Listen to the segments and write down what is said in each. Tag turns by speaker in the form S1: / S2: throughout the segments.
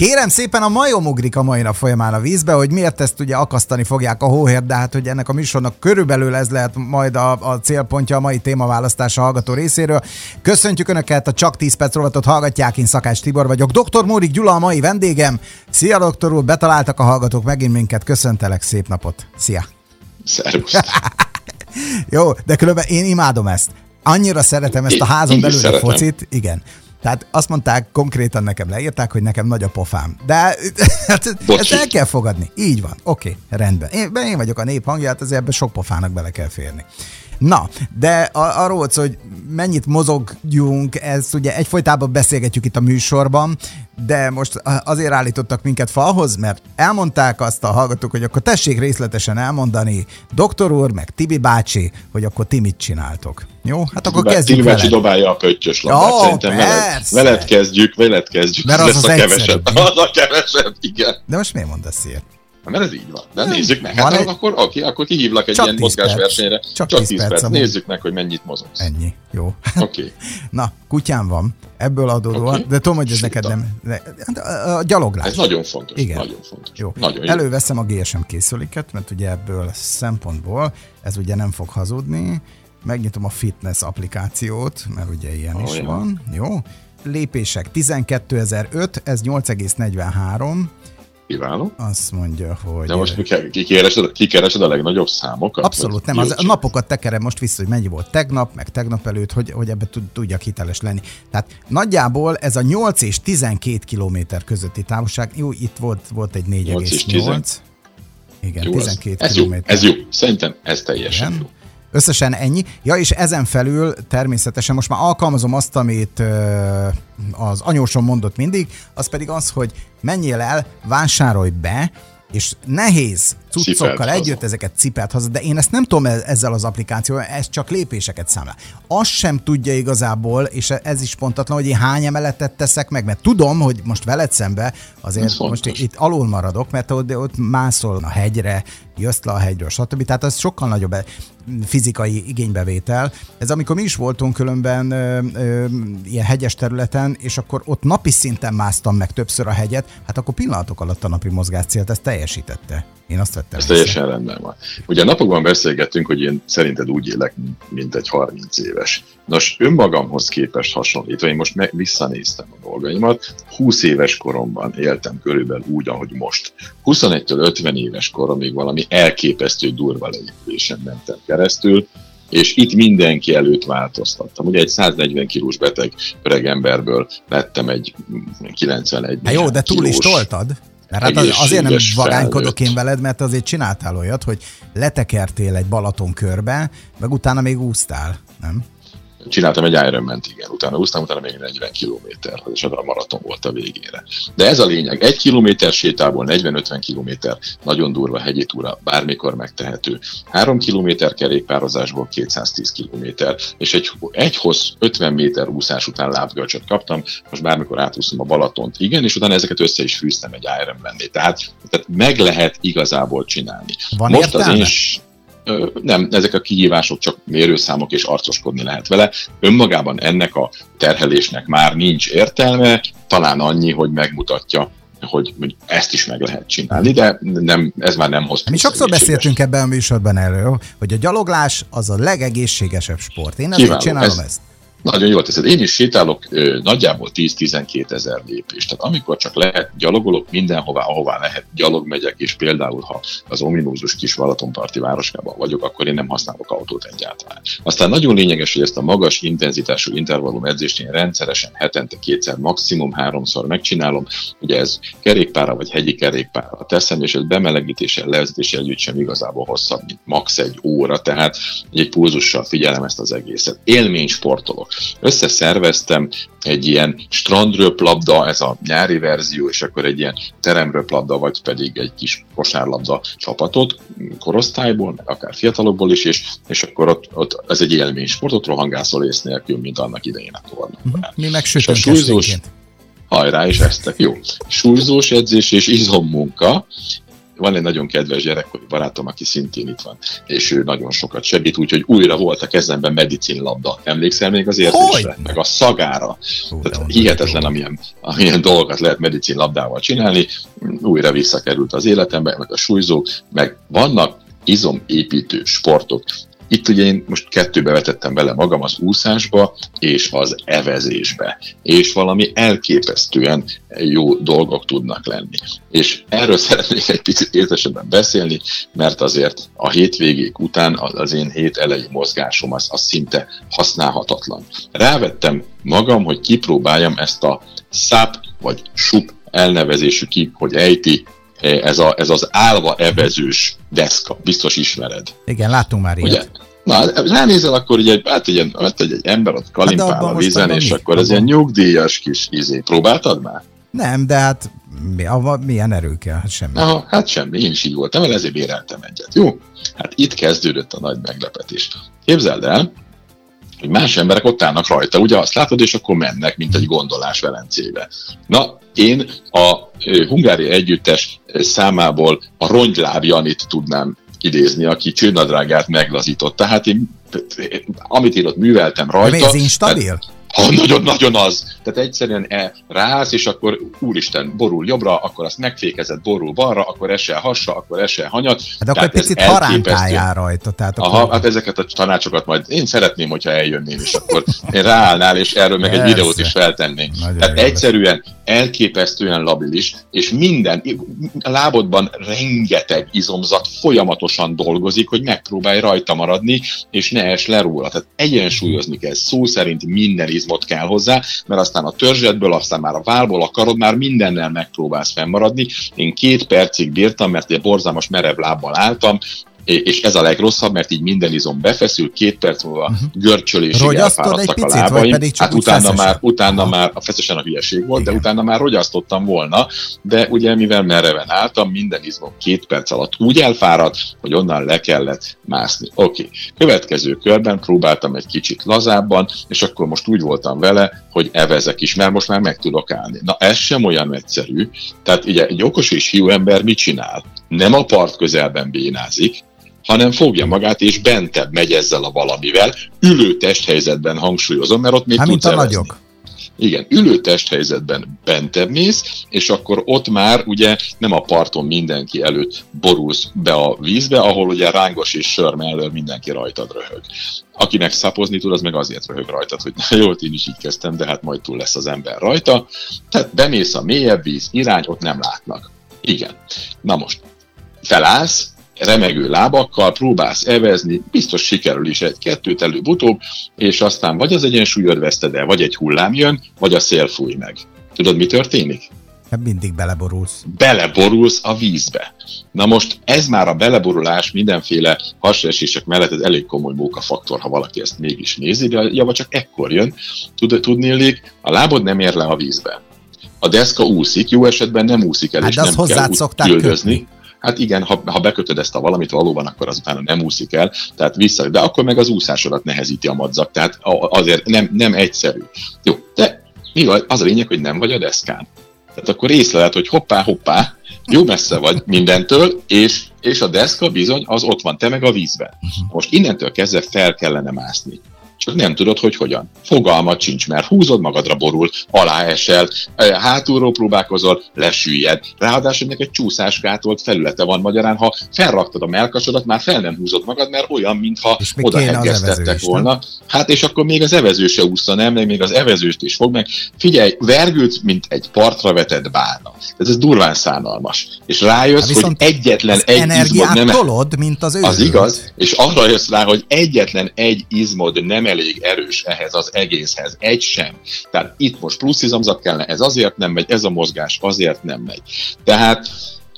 S1: Kérem szépen, a majom ugrik a mai nap folyamán a vízbe, hogy miért ezt ugye akasztani fogják a hóhért, de hát hogy ennek a műsornak körülbelül ez lehet majd a, a célpontja a mai témaválasztása hallgató részéről. Köszöntjük Önöket, a Csak 10 perc rovatot hallgatják, én Szakács Tibor vagyok. Dr. Mórik Gyula a mai vendégem. Szia, doktor úr, betaláltak a hallgatók megint minket. Köszöntelek, szép napot. Szia.
S2: Szervusz.
S1: Jó, de különben én imádom ezt. Annyira szeretem ezt a házon belül a focit. Igen. Tehát azt mondták, konkrétan nekem leírták, hogy nekem nagy a pofám. De hát, ezt el kell fogadni. Így van. Oké, okay, rendben. Én, én vagyok a nép hangja, hát azért ebben sok pofának bele kell férni. Na, de arról, hogy mennyit mozogjunk, ezt ugye egyfolytában beszélgetjük itt a műsorban, de most azért állítottak minket falhoz, mert elmondták azt a hallgatók, hogy akkor tessék részletesen elmondani, doktor úr, meg Tibi bácsi, hogy akkor ti mit csináltok. Jó? Hát akkor Tibi kezdjük
S2: Tibi bácsi dobálja a pöttyös labdát, oh, szerintem veled, veled, kezdjük, veled kezdjük.
S1: Mert az, az, az a kevesebb.
S2: Az a kevesebb, igen.
S1: De most miért mondasz ilyet?
S2: Mert ez így van. De nem. nézzük meg. Hát egy... akkor, oké, akkor kihívlak egy Csak ilyen mozgásversenyre. Csak, Csak 10 perc. perc. Nézzük meg, hogy mennyit mozogsz.
S1: Ennyi. Jó.
S2: Oké. Okay.
S1: Na, kutyám van. Ebből adódóan. Okay. De tudom, hogy ez neked nem... Hát a, gyaloglás.
S2: Ez nagyon fontos. Igen. Nagyon fontos.
S1: Jó.
S2: Nagyon
S1: jó. Előveszem a GSM készüléket, mert ugye ebből szempontból ez ugye nem fog hazudni. Megnyitom a fitness applikációt, mert ugye ilyen oh, is ja. van. Jó. Lépések 12.005, ez 8,43
S2: Kiváló.
S1: Azt mondja, hogy...
S2: De most kikeresed, kikeresed a legnagyobb számokat?
S1: Abszolút nem, az, a napokat tekerem most vissza, hogy mennyi volt tegnap, meg tegnap előtt, hogy, hogy ebbe tudjak hiteles lenni. Tehát nagyjából ez a 8 és 12 kilométer közötti távolság, jó, itt volt, volt egy 4,8. Igen, jó, 12
S2: ez. Ez jó, ez jó, szerintem ez teljesen Igen. jó.
S1: Összesen ennyi. Ja, és ezen felül természetesen most már alkalmazom azt, amit az anyósom mondott mindig, az pedig az, hogy menjél el, vásárolj be, és nehéz cuccokkal együtt haza. ezeket cipelt haza, de én ezt nem tudom e- ezzel az applikációval, ez csak lépéseket számlál. Azt sem tudja igazából, és ez is pontatlan, hogy én hány emeletet teszek meg, mert tudom, hogy most veled szembe azért most itt alul maradok, mert ott, ott mászol a hegyre, jössz le a hegyről, stb. Tehát az sokkal nagyobb fizikai igénybevétel. Ez amikor mi is voltunk különben ö, ö, ilyen hegyes területen, és akkor ott napi szinten másztam meg többször a hegyet, hát akkor pillanatok alatt a napi mozgáscélt ezt teljesítette. Én azt vettem.
S2: Ez teljesen rendben van. Ugye a napokban beszélgettünk, hogy én szerinted úgy élek, mint egy 30 éves. Nos, önmagamhoz képest hasonlítva, én most meg visszanéztem a dolgaimat, 20 éves koromban éltem körülbelül úgy, ahogy most. 21-től 50 éves koromig valami elképesztő durva leépülésen mentem keresztül, és itt mindenki előtt változtattam. Ugye egy 140 kilós beteg öreg emberből lettem egy 91
S1: Hát jó, de túl is toltad. Mert hát az, azért nem vagánykodok én veled, mert azért csináltál olyat, hogy letekertél egy Balaton körbe, meg utána még úsztál, nem?
S2: Csináltam egy Ironman-t, igen, utána úsztam, utána még 40 kilométer, és a maraton volt a végére. De ez a lényeg, egy kilométer sétából 40-50 kilométer, nagyon durva hegyi túra, bármikor megtehető. 3 kilométer kerékpározásból 210 kilométer, és egy, egy hossz 50 méter úszás után lábgölcsöt kaptam, most bármikor átúszom a Balatont, igen, és utána ezeket össze is fűztem egy Ironman-né. Tehát, tehát meg lehet igazából csinálni.
S1: Van most értelme? az én
S2: nem, ezek a kihívások csak mérőszámok és arcoskodni lehet vele. Önmagában ennek a terhelésnek már nincs értelme, talán annyi, hogy megmutatja, hogy, hogy ezt is meg lehet csinálni, de nem, ez már nem hoz.
S1: Mi sokszor beszéltünk ebben a műsorban erről, hogy a gyaloglás az a legegészségesebb sport. Én ezért Kiváló, csinálom ez, ezt.
S2: Nagyon jól teszed. Én is sétálok nagyjából 10-12 ezer lépést. Tehát amikor csak lehet, gyalogolok mindenhová, ahová lehet, gyalog megyek, és például, ha az ominózus kis Balatonparti városkában vagyok, akkor én nem használok autót egyáltalán. Aztán nagyon lényeges, hogy ezt a magas intenzitású intervallum edzést én rendszeresen hetente kétszer, maximum háromszor megcsinálom. Ugye ez kerékpára vagy hegyi kerékpára teszem, és ez bemelegítéssel, levezetéssel együtt sem igazából hosszabb, mint max. egy óra, tehát egy pulzussal figyelem ezt az egészet. Élmény sportolok. Összeszerveztem egy ilyen strandröplabda, ez a nyári verzió, és akkor egy ilyen teremröplabda, vagy pedig egy kis kosárlabda csapatot korosztályból, meg akár fiatalokból is, és, és akkor ott, ott ez egy élmény sport, ott rohangászol ész nélkül, mint annak idején a tornában. Uh-huh.
S1: Mi meg a súlyzós,
S2: hajrá is eztek, jó. Súlyzós edzés és izommunka, van egy nagyon kedves gyerekkori barátom, aki szintén itt van, és ő nagyon sokat segít, úgyhogy újra volt a kezemben medicinlabda. Emlékszel még az érzésre? Meg a szagára. Hú, Tehát hihetetlen, amilyen, amilyen dolgokat lehet medicinlabdával csinálni. Újra visszakerült az életembe, meg a súlyzók, meg vannak izomépítő sportok. Itt ugye én most kettőbe vetettem bele magam az úszásba és az evezésbe, és valami elképesztően jó dolgok tudnak lenni. És erről szeretnék egy picit értesebben beszélni, mert azért a hétvégék után az én hét elejé mozgásom az, az szinte használhatatlan. Rávettem magam, hogy kipróbáljam ezt a SAP vagy SUP elnevezésű ki, hogy ejti, ez, a, ez az állva evezős deszka, biztos ismered.
S1: Igen, látunk már ilyet. Ugye?
S2: Na, ránézel, akkor ugye, hát egy, hát egy, egy ember ott kalimpál hát a vízen, és akkor ez ilyen nyugdíjas kis izé. Próbáltad már?
S1: Nem, de hát mi, a, milyen erő kell? Hát semmi.
S2: Aha, hát semmi, én is így voltam, mert ezért béreltem egyet. Jó? Hát itt kezdődött a nagy meglepetés. Képzeld el, hogy más emberek ott állnak rajta, ugye azt látod, és akkor mennek, mint egy gondolás Velencébe. Na, én a hungári együttes számából a rongyláb Janit tudnám idézni, aki csőnadrágát meglazított. Tehát én, amit én ott műveltem rajta...
S1: Ez instabil?
S2: Ha nagyon-nagyon az. Tehát egyszerűen e, ráállsz, és akkor úristen, borul jobbra, akkor azt megfékezett, borul balra, akkor esel hasra, akkor esel hanyat.
S1: Hát akkor egy picit haránkáljál rajta. Tehát
S2: akkor... Aha, hát ezeket a tanácsokat majd én szeretném, hogyha eljönnél, és akkor én ráállnál, és erről meg egy videót is feltennénk. Nagyon Tehát egyszerűen elképesztően labilis, és minden, lábodban rengeteg izomzat folyamatosan dolgozik, hogy megpróbálj rajta maradni, és ne es le róla. Tehát egyensúlyozni kell, szó szerint minden izmot kell hozzá, mert aztán a törzsedből, aztán már a válból, a karod már mindennel megpróbálsz fennmaradni. Én két percig bírtam, mert egy borzalmas merev lábbal álltam, és ez a legrosszabb, mert így minden izom befeszül, két perc múlva uh-huh. görcsölésig elfáradtak a lábaim. Pedig csak hát utána feszesen. már, utána Aha. már, a feszesen a hülyeség volt, Igen. de utána már rogyasztottam volna, de ugye mivel mereven álltam, minden izmom két perc alatt úgy elfáradt, hogy onnan le kellett mászni. Oké, okay. következő körben próbáltam egy kicsit lazábban, és akkor most úgy voltam vele, hogy evezek is, mert most már meg tudok állni. Na ez sem olyan egyszerű. Tehát ugye egy okos és hiú ember mit csinál? Nem a part közelben bénázik, hanem fogja magát és bentebb megy ezzel a valamivel, ülő testhelyzetben hangsúlyozom, mert ott még hát, tudsz mint a nagyok. Igen, ülő testhelyzetben bentebb mész, és akkor ott már ugye nem a parton mindenki előtt borulsz be a vízbe, ahol ugye rángos és sör mellől mindenki rajtad röhög. Akinek szapozni tud, az meg azért röhög rajtad, hogy na jó, én is így kezdtem, de hát majd túl lesz az ember rajta. Tehát bemész a mélyebb víz irány, ott nem látnak. Igen. Na most, felállsz, remegő lábakkal próbálsz evezni, biztos sikerül is egy-kettőt előbb-utóbb, és aztán vagy az egyensúlyod veszted el, vagy egy hullám jön, vagy a szél fúj meg. Tudod, mi történik?
S1: Hát mindig beleborulsz.
S2: Beleborulsz a vízbe. Na most ez már a beleborulás mindenféle hasraesések mellett ez elég komoly munkafaktor, ha valaki ezt mégis nézi, de a java csak ekkor jön. Tud, tudnélik, a lábod nem ér le a vízbe. A deszka úszik, jó esetben nem úszik el, hát és nem kell küldözni. Kötni. Hát igen, ha, ha bekötöd ezt a valamit valóban, akkor az utána nem úszik el, tehát vissza, de akkor meg az úszásodat nehezíti a madzak, tehát azért nem, nem egyszerű. Jó, de mi? Az a lényeg, hogy nem vagy a deszkán. Tehát akkor észleled, hogy hoppá, hoppá, jó messze vagy mindentől, és, és a deszka bizony az ott van, te meg a vízben. Most innentől kezdve fel kellene mászni csak nem tudod, hogy hogyan. Fogalmat sincs, mert húzod magadra borul, alá esel, hátulról próbálkozol, lesüllyed. Ráadásul ennek egy csúszásgátolt felülete van magyarán, ha felraktad a melkasodat, már fel nem húzod magad, mert olyan, mintha oda hegesztettek volna. Nem? Hát és akkor még az evező se úszta, nem, még az evezőst is fog meg. Figyelj, vergült, mint egy partra vetett bálna. Ez, ez durván szánalmas. És rájössz, hát hogy egyetlen egy izmod nem...
S1: tolod, mint az ő.
S2: Az igaz, és arra jössz rá, hogy egyetlen egy izmod nem elég erős ehhez az egészhez, egy sem. Tehát itt most plusz izomzat kellene, ez azért nem megy, ez a mozgás azért nem megy. Tehát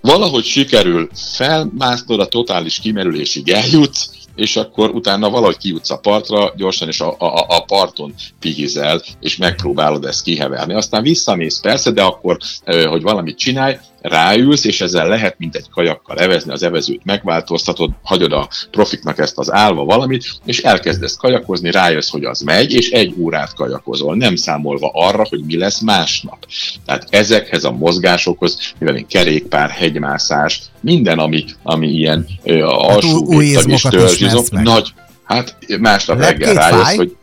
S2: valahogy sikerül felmásznod a totális kimerülésig eljutsz, és akkor utána valahogy kijutsz a partra, gyorsan, és a, a, a parton pihizel, és megpróbálod ezt kiheverni. Aztán visszamész persze, de akkor, hogy valamit csinálj, ráülsz, és ezzel lehet mint egy kajakkal evezni az evezőt, megváltoztatod, hagyod a profiknak ezt az állva valamit, és elkezdesz kajakozni, rájössz, hogy az megy, és egy órát kajakozol, nem számolva arra, hogy mi lesz másnap. Tehát ezekhez a mozgásokhoz, mivel én kerékpár, hegymászás, minden, ami, ami ilyen ö, alsó
S1: új törzsizom,
S2: nagy, hát másnap reggel rájössz, fáj? hogy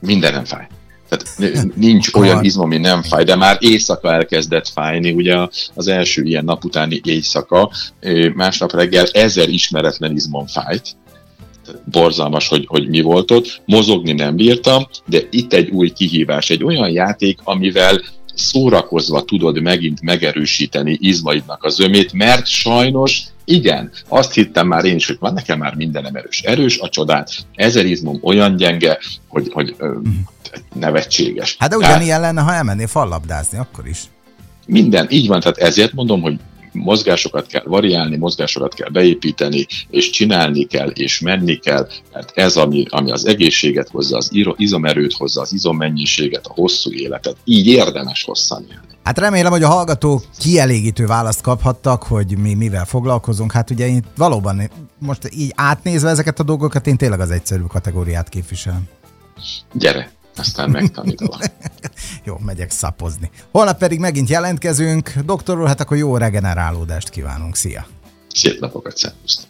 S2: minden nem fáj. Tehát nincs olyan izom, ami nem fáj, de már éjszaka elkezdett fájni, ugye az első ilyen nap utáni éjszaka, másnap reggel ezer ismeretlen izmon fájt, borzalmas, hogy, hogy mi volt ott. Mozogni nem bírtam, de itt egy új kihívás, egy olyan játék, amivel szórakozva tudod megint megerősíteni izmaidnak az ömét, mert sajnos igen, azt hittem már én is, hogy van nekem már mindenem erős. Erős a csodát, ezer izmom olyan gyenge, hogy, hogy nevetséges.
S1: Hát de ugyanilyen lenne, ha elmennél fallabdázni, akkor is.
S2: Minden, így van, tehát ezért mondom, hogy mozgásokat kell variálni, mozgásokat kell beépíteni, és csinálni kell, és menni kell, mert ez, ami, ami az egészséget hozza, az izomerőt hozza, az izommennyiséget, a hosszú életet. Így érdemes hosszan élni.
S1: Hát remélem, hogy a hallgatók kielégítő választ kaphattak, hogy mi mivel foglalkozunk. Hát ugye én valóban most így átnézve ezeket a dolgokat, én tényleg az egyszerű kategóriát képviselem.
S2: Gyere, aztán megtanítalak.
S1: jó, megyek szapozni. Holnap pedig megint jelentkezünk. Doktor úr, hát akkor jó regenerálódást kívánunk. Szia!
S2: Szép napokat, szervusztok!